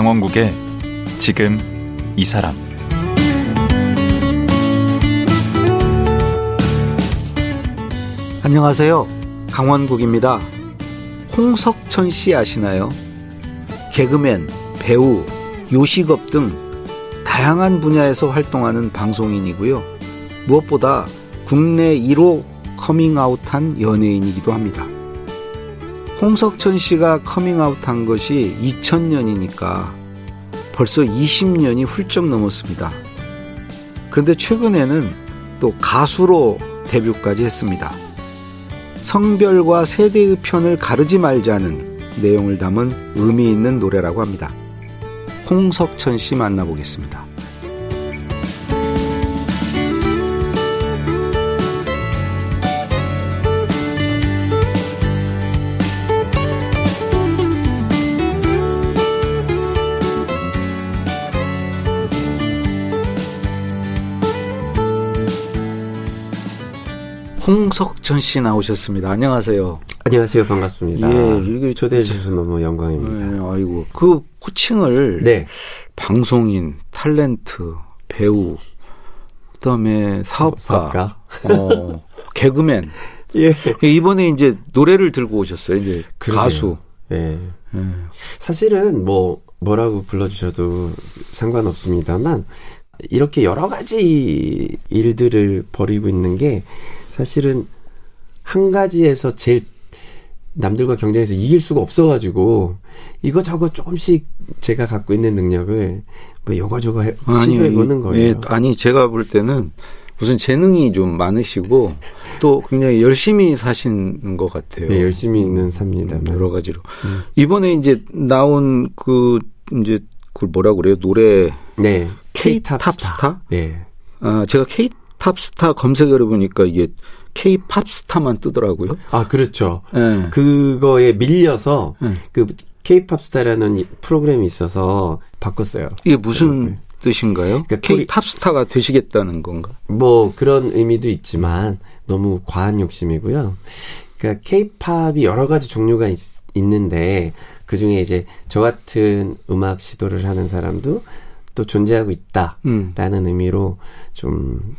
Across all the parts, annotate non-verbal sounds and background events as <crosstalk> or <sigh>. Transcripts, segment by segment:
강원국의 지금 이 사람 안녕하세요. 강원국입니다. 홍석천 씨 아시나요? 개그맨, 배우, 요식업 등 다양한 분야에서 활동하는 방송인이고요. 무엇보다 국내 1호 커밍아웃한 연예인이기도 합니다. 홍석천 씨가 커밍아웃한 것이 2000년이니까 벌써 20년이 훌쩍 넘었습니다. 그런데 최근에는 또 가수로 데뷔까지 했습니다. 성별과 세대의 편을 가르지 말자는 내용을 담은 의미 있는 노래라고 합니다. 홍석천 씨 만나보겠습니다. 홍석천 씨 나오셨습니다. 안녕하세요. 안녕하세요. 반갑습니다. 예, 이게 초대해 주셔서 너무 영광입니다. 네, 아이고 그 호칭을 네. 방송인, 탤런트, 배우, 그다음에 사업가, 사업가. 어, 개그맨. <laughs> 예. 이번에 이제 노래를 들고 오셨어요. 이제 그러게요. 가수. 예. 예. 사실은 뭐 뭐라고 불러주셔도 상관없습니다만 이렇게 여러 가지 일들을 벌이고 있는 게 사실은 한 가지에서 제일 남들과 경쟁해서 이길 수가 없어가지고 이거 저거 조금씩 제가 갖고 있는 능력을 뭐 요거 저거 해- 시도해 보는 거예요. 예, 아니 제가 볼 때는 무슨 재능이 좀 많으시고 또 굉장히 열심히 사시는 것 같아요. 네, 열심히 있는 삽니다만. 음, 여러 가지로. 이번에 이제 나온 그 이제 그걸 뭐라 그래요? 노래 네. K 탑스타? 네. 아, 제가 K 탑스타 검색을 해보니까 이게 K 팝스타만 뜨더라고요. 아, 그렇죠. 예. 그거에 밀려서 음. 그 K-팝 스타라는 이 프로그램이 있어서 바꿨어요. 이게 무슨 뜻인가요? 그러니까 K 우리- 탑스타가 되시겠다는 건가? 뭐 그런 의미도 있지만 너무 과한 욕심이고요. 그러니까 K-팝이 여러 가지 종류가 있, 있는데 그 중에 이제 저 같은 음악 시도를 하는 사람도 또 존재하고 있다라는 음. 의미로 좀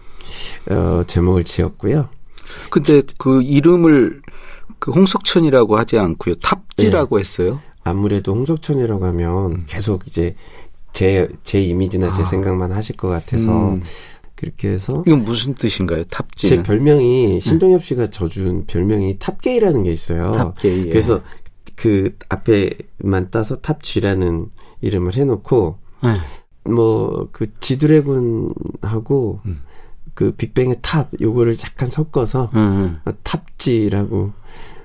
어, 제목을 지었고요. 근데 그 이름을 그 홍석천이라고 하지 않고요. 탑지라고 했어요. 아무래도 홍석천이라고 하면 계속 이제 제, 제 이미지나 제 아. 생각만 하실 것 같아서 음. 그렇게 해서 이건 무슨 뜻인가요? 제 탑지는? 별명이 신동엽 씨가 져준 별명이 탑게이라는 게 있어요. top gay, 예. 그래서 그 앞에만 따서 탑지라는 이름을 해놓고 네. 뭐그 지드래곤하고 음. 그 빅뱅의 탑 요거를 약간 섞어서 음, 어, 탑지라고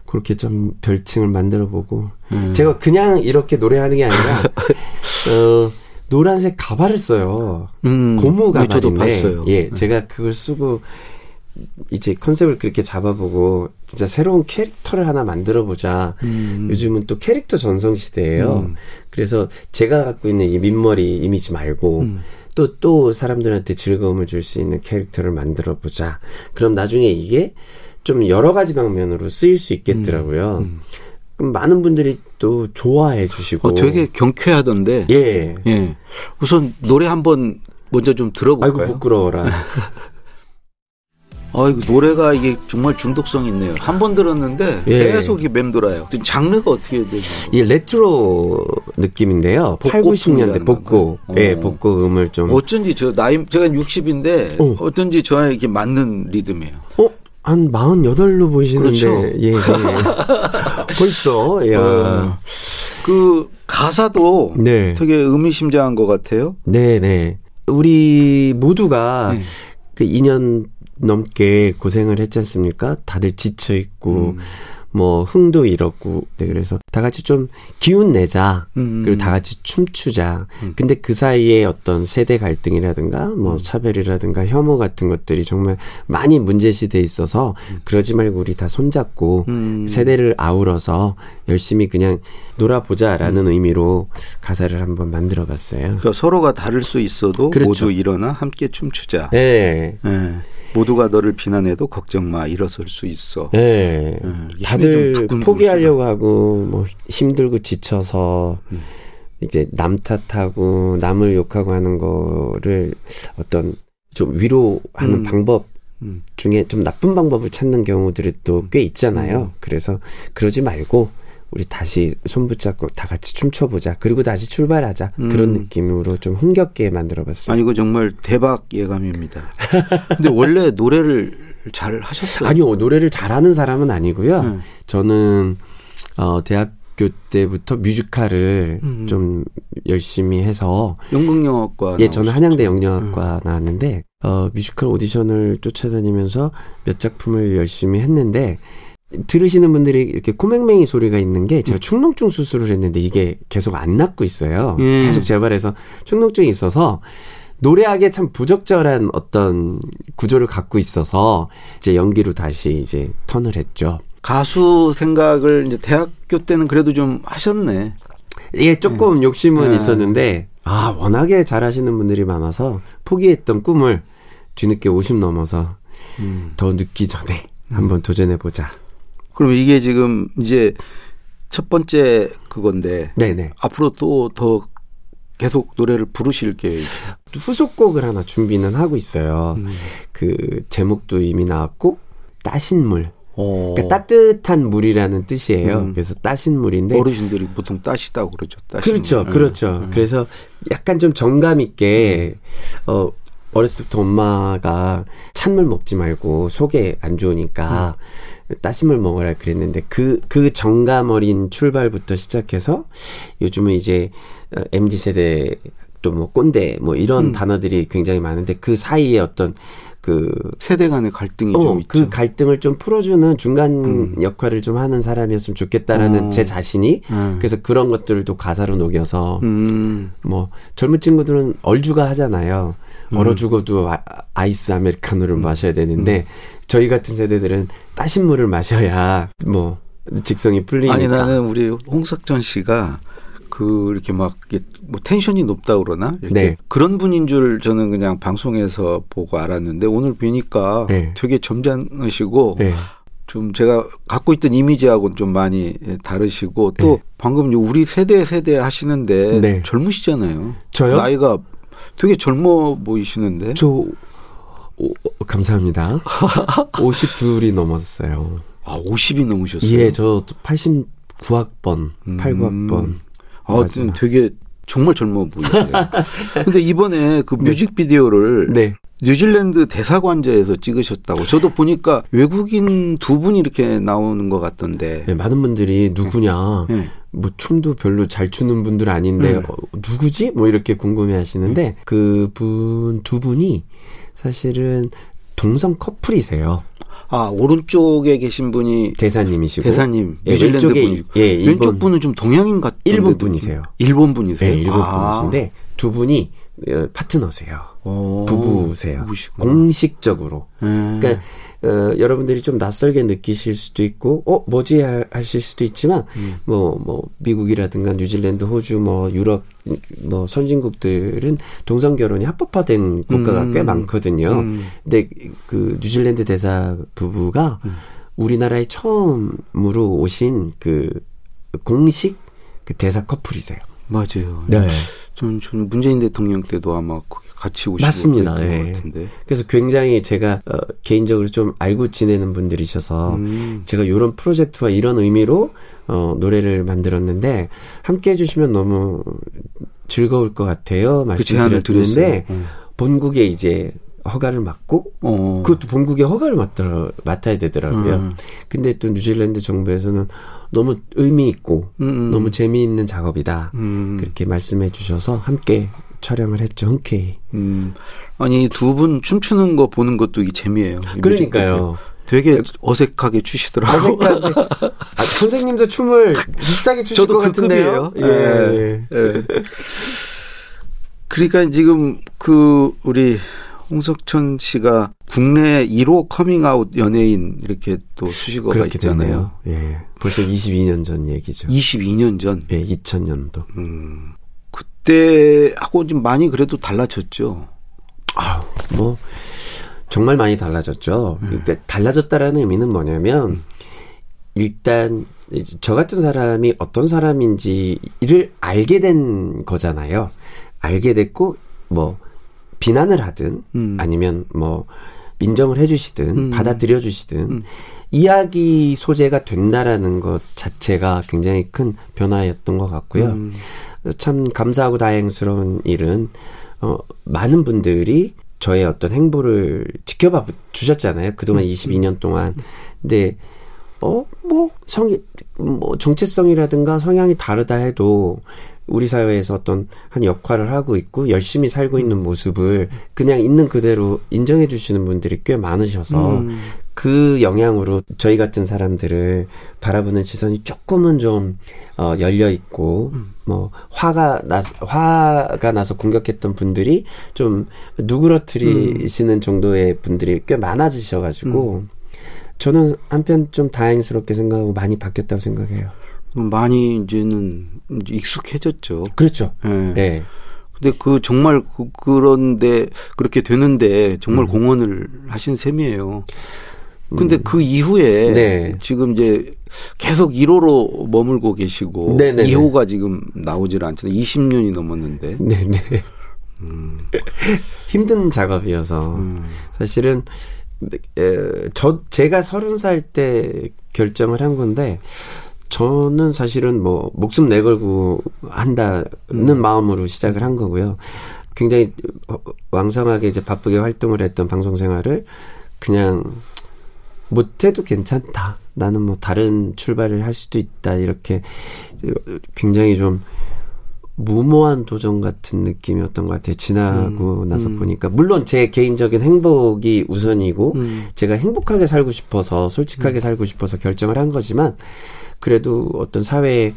그렇게 좀 별칭을 만들어 보고 음. 제가 그냥 이렇게 노래하는 게 아니라 <laughs> 어 노란색 가발을 써요. 음, 고무 네, 가발인데. 예, 제가 그걸 쓰고 이제 컨셉을 그렇게 잡아보고 진짜 새로운 캐릭터를 하나 만들어 보자. 음. 요즘은 또 캐릭터 전성 시대예요. 음. 그래서 제가 갖고 있는 이 민머리 이미지 말고 음. 또또 사람들한테 즐거움을 줄 수 있는 캐릭터를 만들어 보자. 그럼 나중에 이게 좀 여러 가지 방면으로 쓰일 수 있겠더라고요. 음. 그럼 많은 분들이 또 좋아해 주시고 어, 되게 경쾌하던데. 예. 예. 우선 노래 한번 먼저 좀 아이고 들어볼까요? 부끄러워라. <laughs> 아이고 노래가 이게 정말 중독성 있네요. 한 번 들었는데 예. 계속 이게 맴돌아요. 장르가 어떻게 되죠? 이 레트로 느낌인데요. 8, 복고 90년대 풍이라는 복고, 건가요? 예, 어. 복고 음을 좀. 어쩐지 저 나이 제가 60인데 어. 어. 쩐지 저에게 맞는 리듬이에요. 어? 한 48로 보이시는데, 그렇죠. 예, 예. <laughs> 벌써, 야 어, 그 가사도 네. 되게 의미심장한 것 같아요. 네, 네. 우리 모두가 네. 그 2년 넘게 고생을 했지 않습니까? 다들 지쳐 있고, 음. 뭐, 흥도 잃었고, 네, 그래서 다 같이 좀 기운 내자. 음. 그리고 다 같이 춤추자. 음. 근데 그 사이에 어떤 세대 갈등이라든가 뭐 차별이라든가 혐오 같은 것들이 정말 많이 문제시돼 있어서 그러지 말고 우리 다 손잡고 음. 세대를 아우러서 열심히 그냥 놀아보자라는 의미로 가사를 한번 만들어 봤어요. 그러니까 서로가 다를 수 있어도 그렇죠. 모두 일어나 함께 춤추자. 네. 예. 모두가 너를 비난해도 걱정 마. 일어설 수 있어. 네. 음, 다들 포기하려고 하고 뭐 힘들고 지쳐서 음. 이제 남 탓하고 남을 욕하고 하는 거를 어떤 좀 위로하는 음. 방법 음. 중에 좀 나쁜 방법을 찾는 경우들이 또 꽤 있잖아요. 그래서 그러지 말고 우리 다시 손 붙잡고 다 같이 춤춰보자. 그리고 다시 출발하자. 그런 음. 느낌으로 좀 흥겹게 만들어봤어요. 아니 이거 정말 대박 예감입니다. 근데 원래 노래를 잘 하셨어요? 아니요, 노래를 잘하는 사람은 아니고요. 네. 저는 어, 대학교 때부터 뮤지컬을 음. 좀 열심히 해서 연극영화과 예, 저는? 한양대 음. 영영학과 나왔는데 어, 뮤지컬 오디션을 쫓아다니면서 몇 작품을 열심히 했는데 들으시는 분들이 이렇게 코맹맹이 소리가 있는 게 제가 축농증 수술을 했는데 이게 계속 안 낫고 있어요. 예. 계속 재발해서 축농증이 있어서 노래하기에 참 부적절한 어떤 구조를 갖고 있어서 이제 연기로 다시 이제 턴을 했죠. 가수 생각을 이제 대학교 때는 그래도 좀 하셨네. 예, 조금 욕심은 네. 있었는데, 아, 워낙에 잘하시는 분들이 많아서 포기했던 꿈을 뒤늦게 50 넘어서 음. 더 늦기 전에 한번 도전해 보자. 그럼 이게 지금 이제 첫 번째 그건데 네네. 앞으로 또 더 계속 노래를 부르실 계획. 후속곡을 하나 준비는 하고 있어요. 음. 그 제목도 이미 나왔고, 따신 물. 어. 그러니까 따뜻한 물이라는 뜻이에요. 음. 그래서 따신 물인데. 어르신들이 보통 따시다고 그러죠. 따시는 그렇죠, 거. 그렇죠. 음. 그래서 약간 좀 정감 있게 어 어렸을 때부터 엄마가 찬물 먹지 말고 속에 안 좋으니까 따심을 먹으라 그랬는데 그 그 정감 어린 출발부터 시작해서 요즘은 이제 mz 세대 또 뭐 꼰대 뭐 이런 음. 단어들이 굉장히 많은데 그 사이에 어떤 그 세대 간의 갈등이 어, 좀 있죠. 그 갈등을 좀 풀어주는 중간 음. 역할을 좀 하는 사람이었으면 좋겠다라는 어. 제 자신이 음. 그래서 그런 것들도 가사로 녹여서 음. 뭐 젊은 친구들은 얼주가 하잖아요. 음. 얼어 죽어도 아, 아이스 아메리카노를 마셔야 되는데 음. 저희 같은 세대들은 따신 물을 마셔야 뭐 직성이 풀리니까. 아니 나는 우리 홍석천 씨가 그 이렇게 막 뭐 텐션이 높다 그러나 이렇게 네. 그런 분인 줄 저는 그냥 방송에서 보고 알았는데 오늘 뵈니까 네. 되게 점잖으시고 네. 좀 제가 갖고 있던 이미지하고는 좀 많이 다르시고 또 네. 방금 우리 세대 세대 하시는데 네. 젊으시잖아요. 저요? 나이가 되게 젊어 보이시는데. 저 오, 감사합니다. <laughs> 52이 넘었어요. 아 50이 넘으셨어요. 예, 저 89학번, 음. 89학번. 아, 되게 정말 젊어 보이세요. <laughs> 근데 이번에 그 뮤직비디오를 네. 뉴질랜드 대사관제에서 찍으셨다고. 저도 보니까 외국인 두 분이 이렇게 나오는 것 같던데. 네, 많은 분들이 누구냐. 예. 뭐 춤도 별로 잘 추는 분들 아닌데 음. 어, 누구지? 뭐 이렇게 궁금해 하시는데 그분 두 분이 사실은 동성 커플이세요. 아 오른쪽에 계신 분이 대사님이시고 대사님 예, 뉴질랜드 분이고 예, 일본, 왼쪽 분은 좀 동양인 같은데 일본 분이세요. 일본 분이세요. 예, 일본 아. 분이신데 두 분이 어, 파트너세요. 어, 부부세요. 부부시구나. 공식적으로. 예. 그러니까 어, 여러분들이 좀 낯설게 느끼실 수도 있고, 어 뭐지 하- 하실 수도 있지만, 음. 뭐뭐 미국이라든가 뉴질랜드, 호주, 뭐 유럽, 뭐 선진국들은 동성 결혼이 합법화된 국가가 음. 꽤 많거든요. 음. 근데 그 뉴질랜드 대사 부부가 음. 우리나라에 처음으로 오신 그 공식 그 대사 커플이세요. 맞아요. 네. 전, 전 문재인 대통령 때도 아마 거기 같이 오시고 맞습니다. 그랬던 예. 것 같은데. 그래서 굉장히 제가 어, 개인적으로 좀 알고 지내는 분들이셔서 음. 제가 이런 프로젝트와 이런 의미로 어, 노래를 만들었는데 함께 해주시면 너무 즐거울 것 같아요. 그 말씀드렸는데 드렸어요. 어. 본국에 이제 허가를 맡고 어. 그것도 본국에 허가를 맡더라, 맡아야 되더라고요. 음. 근데 또 뉴질랜드 정부에서는 너무 의미 있고 음. 너무 재미있는 작업이다. 음. 그렇게 말씀해 주셔서 함께 촬영을 했죠. 흔쾌히. 음. 아니 두 분 춤추는 거 보는 것도 이게 재미예요. 이 그러니까요. 되게 어색하게 추시더라고. 어색한데 아, 선생님도 춤을 비슷하게 추실 저도 것 그 같은데요. 예. 예. 예. <laughs> 그러니까 지금 그 우리 홍석천 씨가 국내 1호 커밍아웃 연예인 이렇게 또 수식어가 있잖아요. 되네요. 예. 벌써 22년 전 얘기죠. 22년 전. 예, 2000년도. 음. 그때하고 좀 많이 그래도 달라졌죠. 아우, 뭐 정말 많이 달라졌죠. 음. 근데 달라졌다라는 의미는 뭐냐면 일단 저 같은 사람이 어떤 사람인지를 알게 된 거잖아요. 알게 됐고 뭐 비난을 하든 음. 아니면 뭐 인정을 해주시든 음. 받아들여 주시든 음. 이야기 소재가 된다라는 것 자체가 굉장히 큰 변화였던 것 같고요. 음. 참 감사하고 다행스러운 일은 어, 많은 분들이 저의 어떤 행보를 지켜봐 주셨잖아요. 그동안 22년 동안. 근데 어 뭐 성이 뭐 정체성이라든가 성향이 다르다 해도 우리 사회에서 어떤 한 역할을 하고 있고 열심히 살고 있는 모습을 그냥 있는 그대로 인정해 주시는 분들이 꽤 많으셔서 음. 그 영향으로 저희 같은 사람들을 바라보는 시선이 조금은 좀 어, 열려 있고 뭐 화가 나 화가 나서 공격했던 분들이 좀 누그러뜨리시는 정도의 분들이 꽤 많아지셔가지고 저는 한편 좀 다행스럽게 생각하고 많이 바뀌었다고 생각해요. 많이 이제는 이제 익숙해졌죠. 그렇죠. 예. 네. 근데 그 정말 그, 그런데 그렇게 되는데 정말 음. 공헌을 하신 셈이에요. 근데 그 이후에 네. 지금 이제 계속 1호로 머물고 계시고 네네네. 2호가 지금 나오질 않잖아요. 20년이 넘었는데. 네네. 힘든 작업이어서 음. 사실은 에, 저 제가 서른 살 때 결정을 한 건데 저는 사실은 뭐 목숨 내걸고 한다는 음. 마음으로 시작을 한 거고요. 굉장히 어, 왕성하게 이제 바쁘게 활동을 했던 방송 생활을 그냥 못해도 괜찮다. 나는 뭐 다른 출발을 할 수도 있다. 이렇게 굉장히 좀 무모한 도전 같은 느낌이었던 것 같아요. 지나고 음, 나서 음. 보니까. 물론 제 개인적인 행복이 우선이고, 음. 제가 행복하게 살고 싶어서, 솔직하게 살고 싶어서 결정을 한 거지만, 그래도 어떤 사회에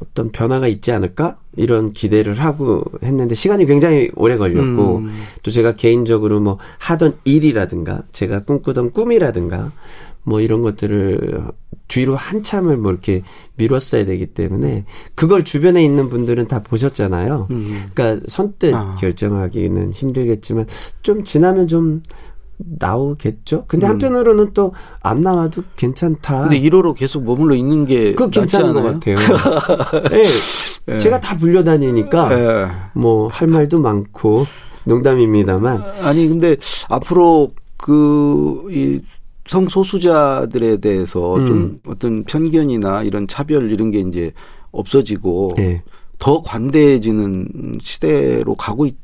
어떤 변화가 있지 않을까? 이런 기대를 하고 했는데, 시간이 굉장히 오래 걸렸고, 음. 또 제가 개인적으로 뭐 하던 일이라든가, 제가 꿈꾸던 꿈이라든가, 뭐 이런 것들을 뒤로 한참을 뭐 이렇게 미뤘어야 되기 때문에 그걸 주변에 있는 분들은 다 보셨잖아요. 음. 그러니까 선뜻 아. 결정하기는 힘들겠지만 좀 지나면 좀 나오겠죠. 근데 음. 한편으로는 또 안 나와도 괜찮다. 근데 1호로 계속 머물러 있는 게 그거 낫지 괜찮은 것? 같아요. <laughs> 예. 예. 제가 다 불려다니니까 예. 뭐할 말도 많고 농담입니다만 아니 근데 앞으로 그이 성소수자들에 대해서 음. 좀 어떤 편견이나 이런 차별 이런 게 이제 없어지고 예. 더 관대해지는 시대로 가고 있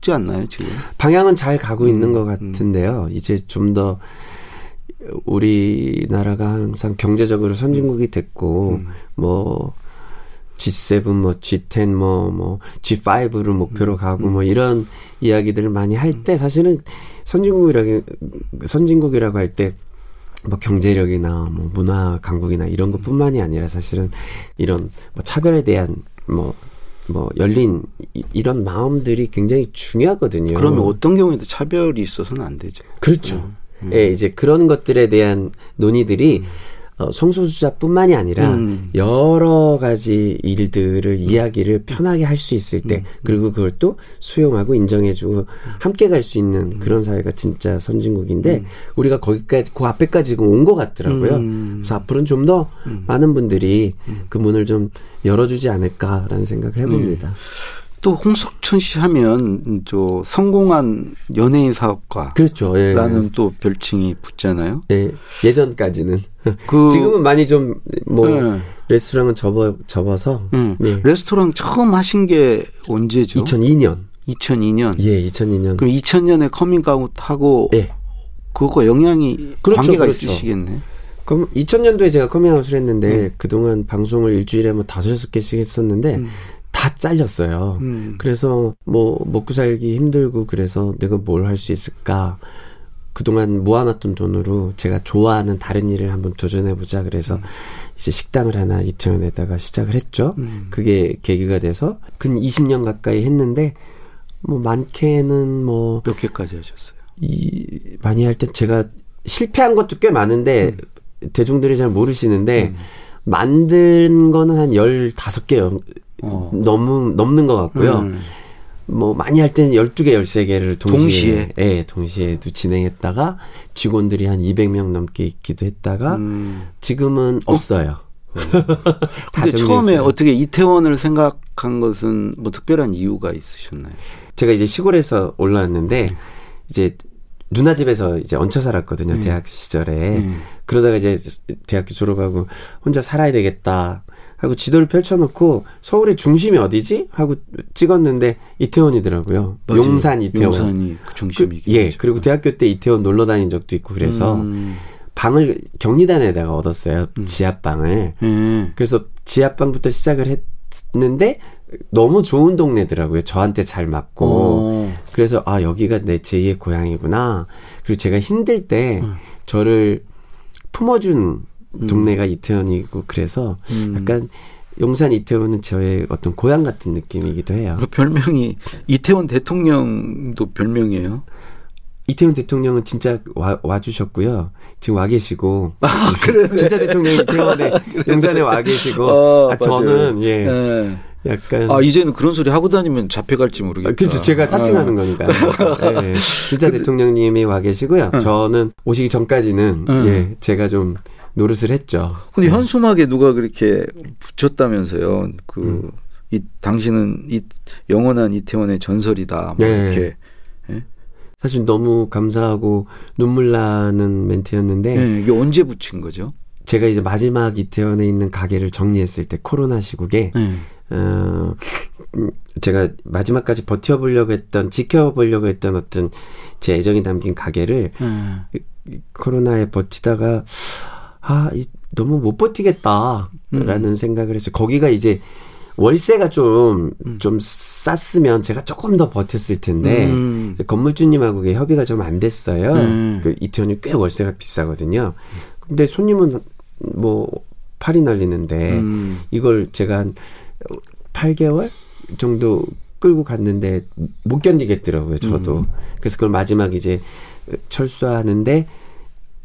지 않나요 지금? 방향은 잘 가고 음, 있는 것 같은데요. 이제 좀 더 우리나라가 항상 경제적으로 선진국이 됐고 음. 뭐 G7, 뭐 G10, 뭐, 뭐, G5를 목표로 음. 가고 뭐 이런 이야기들을 많이 할 때 사실은 선진국이라고, 선진국이라고 할 때 뭐 경제력이나 뭐 문화 강국이나 이런 것 뿐만이 아니라 사실은 이런 뭐 차별에 대한 뭐, 뭐 열린 이- 이런 마음들이 굉장히 중요하거든요. 그러면 어떤 경우에도 차별이 있어서는 안 되죠. 그렇죠. 예, 이제 그런 것들에 대한 논의들이 어, 성소수자뿐만이 아니라 음. 여러 가지 일들을 이야기를 편하게 할 수 있을 음. 때 그리고 그걸 또 수용하고 인정해주고 함께 갈 수 있는 그런 사회가 진짜 선진국인데 우리가 거기까지 그 앞에까지 지금 온 것 같더라고요. 음. 그래서 앞으로는 좀 더 많은 분들이 그 문을 좀 열어주지 않을까라는 생각을 해봅니다. 또 홍석천 씨 하면 저 성공한 연예인 사업가라는 그렇죠. 예. 또 별칭이 붙잖아요. 예, 예전까지는 그 <laughs> 지금은 많이 좀뭐 네. 레스토랑은 접어 접어서 음, 예. 레스토랑 처음 하신 게 언제죠? 2002년 2002년. 예 2002년 그럼 2000년에 커밍아웃 하고 예 그거 영향이 그렇죠, 관계가 그렇죠. 있으시겠네. 그럼 2000년도에 제가 커밍아웃을 했는데 음. 그동안 방송을 일주일에 뭐 다섯 여섯 개씩 했었는데 다 잘렸어요. 음. 그래서 뭐 먹고 살기 힘들고 그래서 내가 뭘 할 수 있을까? 그동안 모아놨던 돈으로 제가 좋아하는 다른 일을 한번 도전해보자. 그래서 음. 이제 식당을 하나 이태원에다가 시작을 했죠. 음. 그게 계기가 돼서 근 20년 가까이 했는데 뭐 많게는 뭐 몇 개까지 하셨어요? 이 많이 할 때 제가 실패한 것도 꽤 많은데 음. 대중들이 잘 모르시는데 만든 거는 한 15개 어. 넘은 넘는 것 같고요. 음. 뭐 많이 할 때는 12개, 13개를 동시에 동시에? 예, 동시에도 진행했다가 직원들이 한 200명 넘게 있기도 했다가 음. 지금은 없어요. <laughs> 다 근데 처음에. 어떻게 이태원을 생각한 것은 뭐 특별한 이유가 있으셨나요? 제가 이제 시골에서 올라왔는데 네. 이제 누나 집에서 이제 얹혀 살았거든요 네. 대학 시절에 음. 그러다가 이제 대학교 졸업하고 혼자 살아야 되겠다 하고 지도를 펼쳐놓고 서울의 중심이 어디지 하고 찍었는데 이태원이더라고요 맞아요. 용산 이태원 용산이 그 그, 중심이긴 예. 그리고 대학교 때 이태원 놀러 다닌 적도 있고 그래서 음. 방을 경리단에다가 얻었어요 지하방을 예. 그래서 지하방부터 시작을 했 는데 너무 좋은 동네더라고요 저한테 잘 맞고 어. 그래서 아 여기가 내 제2의 고향이구나. 그리고 제가 힘들 때 음. 저를 품어준 동네가 이태원이고 그래서 음. 약간 용산 이태원은 저의 어떤 고향 같은 느낌이기도 해요. 그 별명이 이태원 대통령도 별명이에요. 이태원 대통령은 진짜 와, 와주셨고요. 지금 와 계시고 아, 그래. 진짜 대통령이 이태원에 <laughs> 용산에 와 계시고 어, 아, 저는 예 예. 약간 아 이제는 그런 소리 하고 다니면 잡혀갈지 모르겠다. 아, 그렇죠. 제가 사칭하는 어. 거니까. 예, 예. 진짜 대통령님이 와 계시고요. 저는 오시기 전까지는 응. 예, 제가 좀 노릇을 했죠. 근데 현수막에 누가 그렇게 붙였다면서요. 그 음. 이 당신은 이 영원한 이태원의 전설이다. 뭐 네. 이렇게. 사실 너무 감사하고 눈물 나는 멘트였는데 예, 이게 언제 붙인 거죠? 제가 이제 마지막 이태원에 있는 가게를 정리했을 때 코로나 시국에 예. 어, 음, 제가 마지막까지 버텨보려고 했던 지켜보려고 했던 어떤 제 애정이 담긴 가게를 예. 코로나에 버티다가 아 이, 너무 못 버티겠다라는 음. 생각을 했어요. 거기가 이제 월세가 좀좀 쌌으면 제가 조금 더 버텼을 텐데 음. 건물주님하고 협의가 좀 안 됐어요. 음. 그 이태원이 꽤 월세가 비싸거든요. 근데 손님은 뭐 팔이 날리는데 음. 이걸 제가 한 8개월 정도 끌고 갔는데 못 견디겠더라고요, 저도. 음. 그래서 그걸 마지막 이제 철수하는데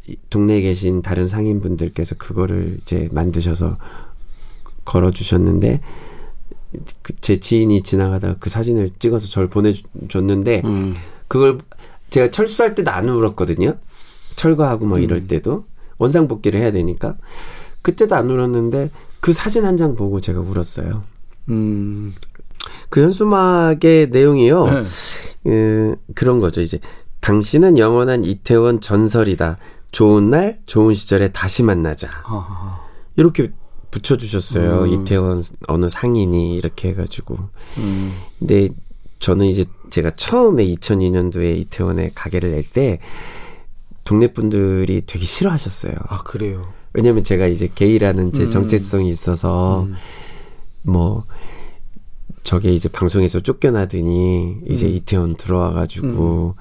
이 동네에 계신 다른 상인분들께서 그거를 이제 만드셔서 걸어 주셨는데 그 제 지인이 지나가다가 그 사진을 찍어서 저를 보내줬는데 음. 그걸 제가 철수할 때도 안 울었거든요. 철거하고 뭐 음. 이럴 때도 원상 복귀를 해야 되니까 그때도 안 울었는데 그 사진 한 장 보고 제가 울었어요. 음. 그 현수막의 내용이요. 네. 그, 그런 거죠. 이제 당신은 영원한 이태원 전설이다. 좋은 날, 좋은 시절에 다시 만나자. 아, 이렇게 붙여주셨어요. 음. 이태원 어느 상인이 이렇게 해가지고. 음. 근데 저는 이제 제가 처음에 2002년도에 이태원에 가게를 낼 때 동네 분들이 되게 싫어하셨어요. 아 그래요. 왜냐면 제가 이제 게이라는 제 음. 정체성이 있어서 음. 뭐 저게 이제 방송에서 쫓겨나더니 이제 음. 이태원 들어와가지고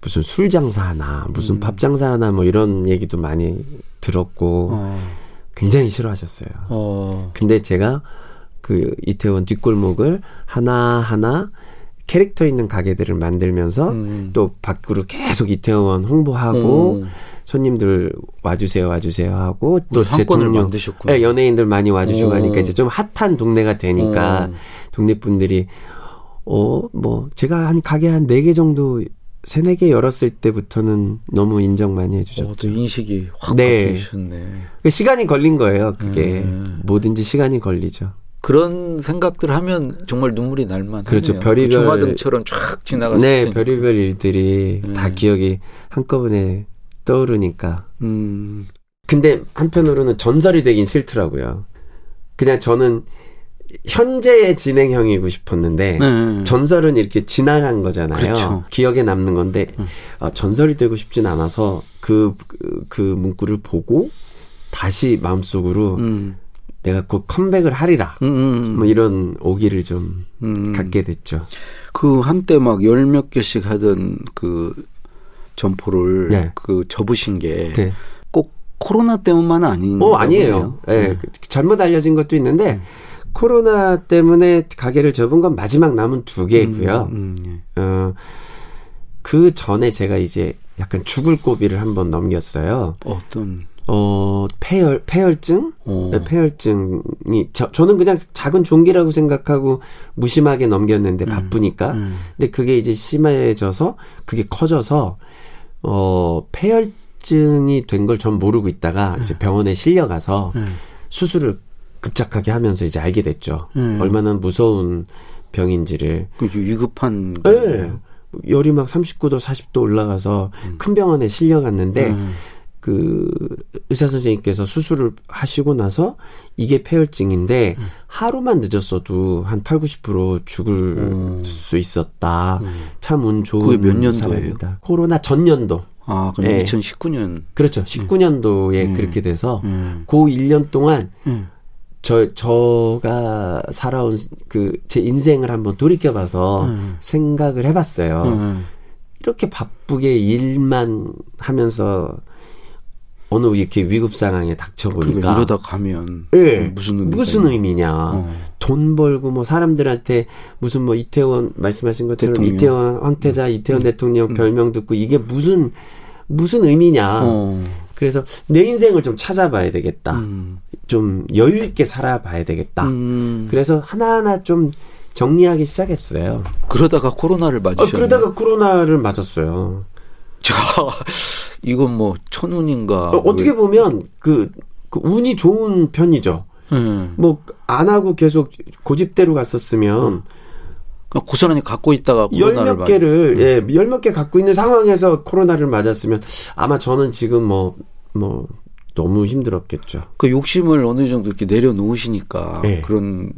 무슨 술 장사 하나 무슨 밥 장사 하나 뭐 이런 얘기도 많이 들었고 어. 굉장히 싫어하셨어요. 어. 근데 제가 그 이태원 뒷골목을 하나하나 캐릭터 있는 가게들을 만들면서 음. 또 밖으로 계속 이태원 홍보하고 음. 손님들 와주세요 와주세요 하고 또 대통령. 네, 연예인들 많이 와주시고 어. 하니까 이제 좀 핫한 동네가 되니까 어. 동네 분들이 어 뭐 제가 한 가게 한 네 개 정도 세네 개 열었을 때부터는 너무 인정 많이 해주셨죠. 어, 또 인식이 확 네. 바뀌셨네. 그 시간이 걸린 거예요. 그게 음. 뭐든지 시간이 걸리죠. 그런 생각들 하면 정말 눈물이 날만 그렇죠. 하네요. 별의별- 주마등처럼 쫙 지나갔을 네, 때. 별의별 일들이 다 음. 기억이 한꺼번에 떠오르니까. 음. 근데 한편으로는 전설이 되긴 싫더라고요. 그냥 저는 현재의 진행형이고 싶었는데 네. 전설은 이렇게 지나간 거잖아요. 그렇죠. 기억에 남는 건데 음. 아, 전설이 되고 싶진 않아서 그, 그, 그 문구를 보고 다시 마음속으로 음. 내가 곧 컴백을 하리라. 음, 음, 뭐 이런 오기를 좀 음. 갖게 됐죠. 그 한때 막 열 몇 개씩 하던 그 점포를 네. 그 접으신 게 네. 꼭 코로나 때문만 아닌 어, 아니에요. 예, 네. 그 잘못 알려진 것도 있는데, 코로나 때문에 가게를 접은 건 마지막 남은 두 개고요. 음, 음, 예. 어, 그 전에 제가 이제 약간 죽을 고비를 한번 넘겼어요. 어떤 어, 폐혈, 폐혈증? 어. 네, 폐혈증이, 저, 저는 그냥 작은 종기라고 생각하고 무심하게 넘겼는데 바쁘니까. 음. 근데 그게 이제 심해져서, 그게 커져서, 어, 폐혈증이 된 걸 전 모르고 있다가 이제 병원에 실려가서 음. 수술을 급작하게 하면서 이제 알게 됐죠. 음. 얼마나 무서운 병인지를. 그 위급한. 예. 거예요. 열이 막 39도, 40도 올라가서 큰 병원에 실려갔는데, 음. 그 의사 선생님께서 수술을 하시고 나서 이게 폐혈증인데 음. 하루만 늦었어도 한 8, 90% 죽을 음. 수 있었다. 참 운 좋은 그게 몇 년도예요? 사람입니다. 코로나 전년도. 아, 그럼 예. 2019년. 그렇죠. 19년도에 음. 그렇게 돼서 음. 그 1년 동안 음. 저 저가 살아온 그 제 인생을 한번 돌이켜 봐서 음. 생각을 해 봤어요. 음. 이렇게 바쁘게 일만 하면서 어느 이렇게 위급 상황에 닥쳐 그러니까 보니까 이러다 가면 예. 무슨 의미가 무슨? 의미냐. 어. 돈 벌고 뭐 사람들한테 무슨 뭐 이태원 말씀하신 것처럼 대통령. 음. 이태원 황태자 이태원 대통령 별명 듣고 이게 무슨 무슨 의미냐. 어. 그래서 내 인생을 좀 찾아봐야 되겠다. 음. 좀 여유 있게 살아봐야 되겠다. 음. 그래서 하나하나 좀 정리하기 시작했어요. 그러다가 코로나를 어, 맞으셨네. 그러다가 코로나를 맞았어요. 자, <laughs> 이건 뭐 천운인가. 어, 어떻게 보면 그, 그 운이 좋은 편이죠. 음. 뭐안 하고 계속 고집대로 갔었으면 고스란히 갖고 있다가 열 코로나를 몇 개를 예, 열몇 개 갖고 있는 상황에서 코로나를 맞았으면 아마 저는 지금 뭐뭐 너무 힘들었겠죠. 그 욕심을 어느 정도 이렇게 내려놓으시니까 네. 그런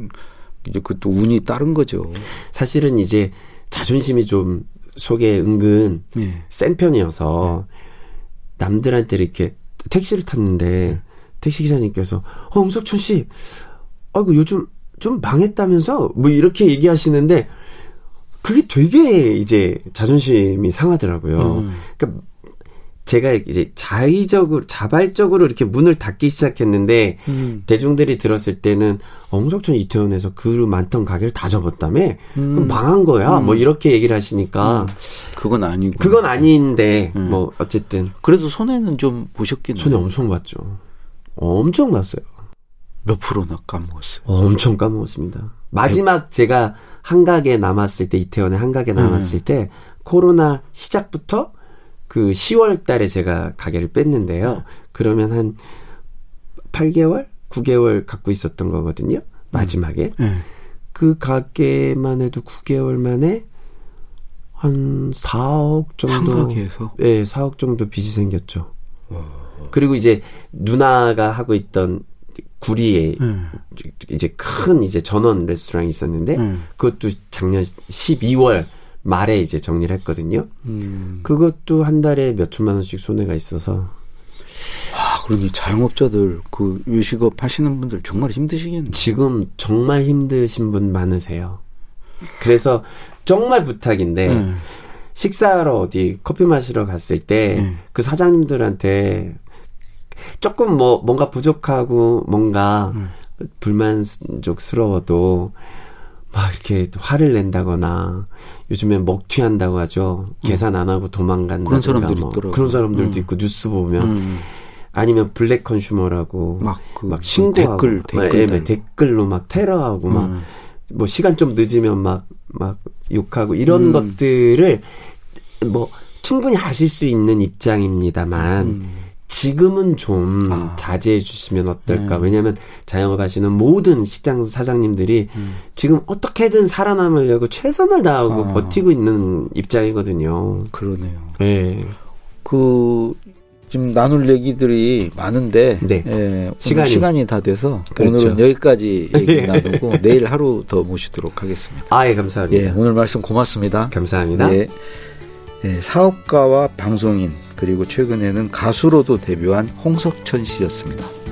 이제 그 또 운이 따른 거죠. 사실은 이제 자존심이 좀 속에 은근 네. 센 편이어서 남들한테 이렇게 택시를 탔는데 택시 기사님께서 어 홍석천 씨, 아이고 요즘 좀 망했다면서 뭐 이렇게 얘기하시는데 그게 되게 이제 자존심이 상하더라고요. 음. 그러니까 제가 이제 자의적으로 자발적으로 이렇게 문을 닫기 시작했는데 음. 대중들이 들었을 때는 어, 홍석천 이태원에서 그 많던 가게를 다 접었다며 그럼 음. 망한 거야 뭐 이렇게 얘기를 하시니까 그건 아니고. 그건 아닌데 음. 뭐 어쨌든 그래도 손해는 좀 보셨겠네요. 손에 엄청 봤죠. 엄청 봤어요. 몇 프로나 까먹었어요. 엄청 까먹었습니다. 마지막 제가 한가게 남았을 때 이태원에 한가게 남았을 때 코로나 시작부터 그 10월 달에 제가 가게를 뺐는데요. 그러면 한 8개월, 9개월 갖고 있었던 거거든요. 마지막에. 네. 그 가게만 해도 9개월 만에 한 4억 정도 한가게에서 예, 4억 정도 빚이 생겼죠. 그리고 이제 누나가 하고 있던 구리에 네. 이제 큰 이제 전원 레스토랑이 있었는데 음. 그것도 작년 12월 말에 이제 정리를 했거든요. 음. 그것도 한 달에 몇 천만 원씩 손해가 있어서 아, 그러니 자영업자들 그 외식업 하시는 분들 정말 힘드시겠네. 지금 정말 힘드신 분 많으세요. 그래서 정말 부탁인데 네. 식사하러 어디 커피 마시러 갔을 때 음. 그 사장님들한테 조금 뭐 뭔가 부족하고 뭔가 음. 불만족스러워도 막 이렇게 화를 낸다거나 요즘에 먹튀한다고 하죠. 계산 안 하고 도망간다든가 그런 사람들 뭐 있더라고요. 그런 사람들도 음. 있고 뉴스 보면 음. 아니면 블랙 컨슈머라고 막 그, 막 신고하고 댓글 막, 댓글 예, 달고. 댓글로 막 테러하고 막 음. 뭐 시간 좀 늦으면 막막 욕하고 이런 음. 것들을 뭐 충분히 하실 수 있는 입장입니다만 음. 지금은 좀 아. 자제해 주시면 어떨까? 네. 왜냐하면 자영업 하시는 모든 식당 사장님들이 음. 지금 어떻게든 살아남으려고 최선을 다하고 아. 버티고 있는 입장이거든요. 그러네요. 예. 그 지금 나눌 얘기들이 많은데 네. 예, 시간이. 시간이 다 돼서 그렇죠. 오늘은 여기까지 <laughs> 얘기 예. 나누고 내일 하루 더 모시도록 하겠습니다. 아, 예, 감사합니다. 예, 오늘 말씀 고맙습니다. 감사합니다. 네. 예, 사업가와 방송인 그리고 최근에는 가수로도 데뷔한 홍석천 씨였습니다.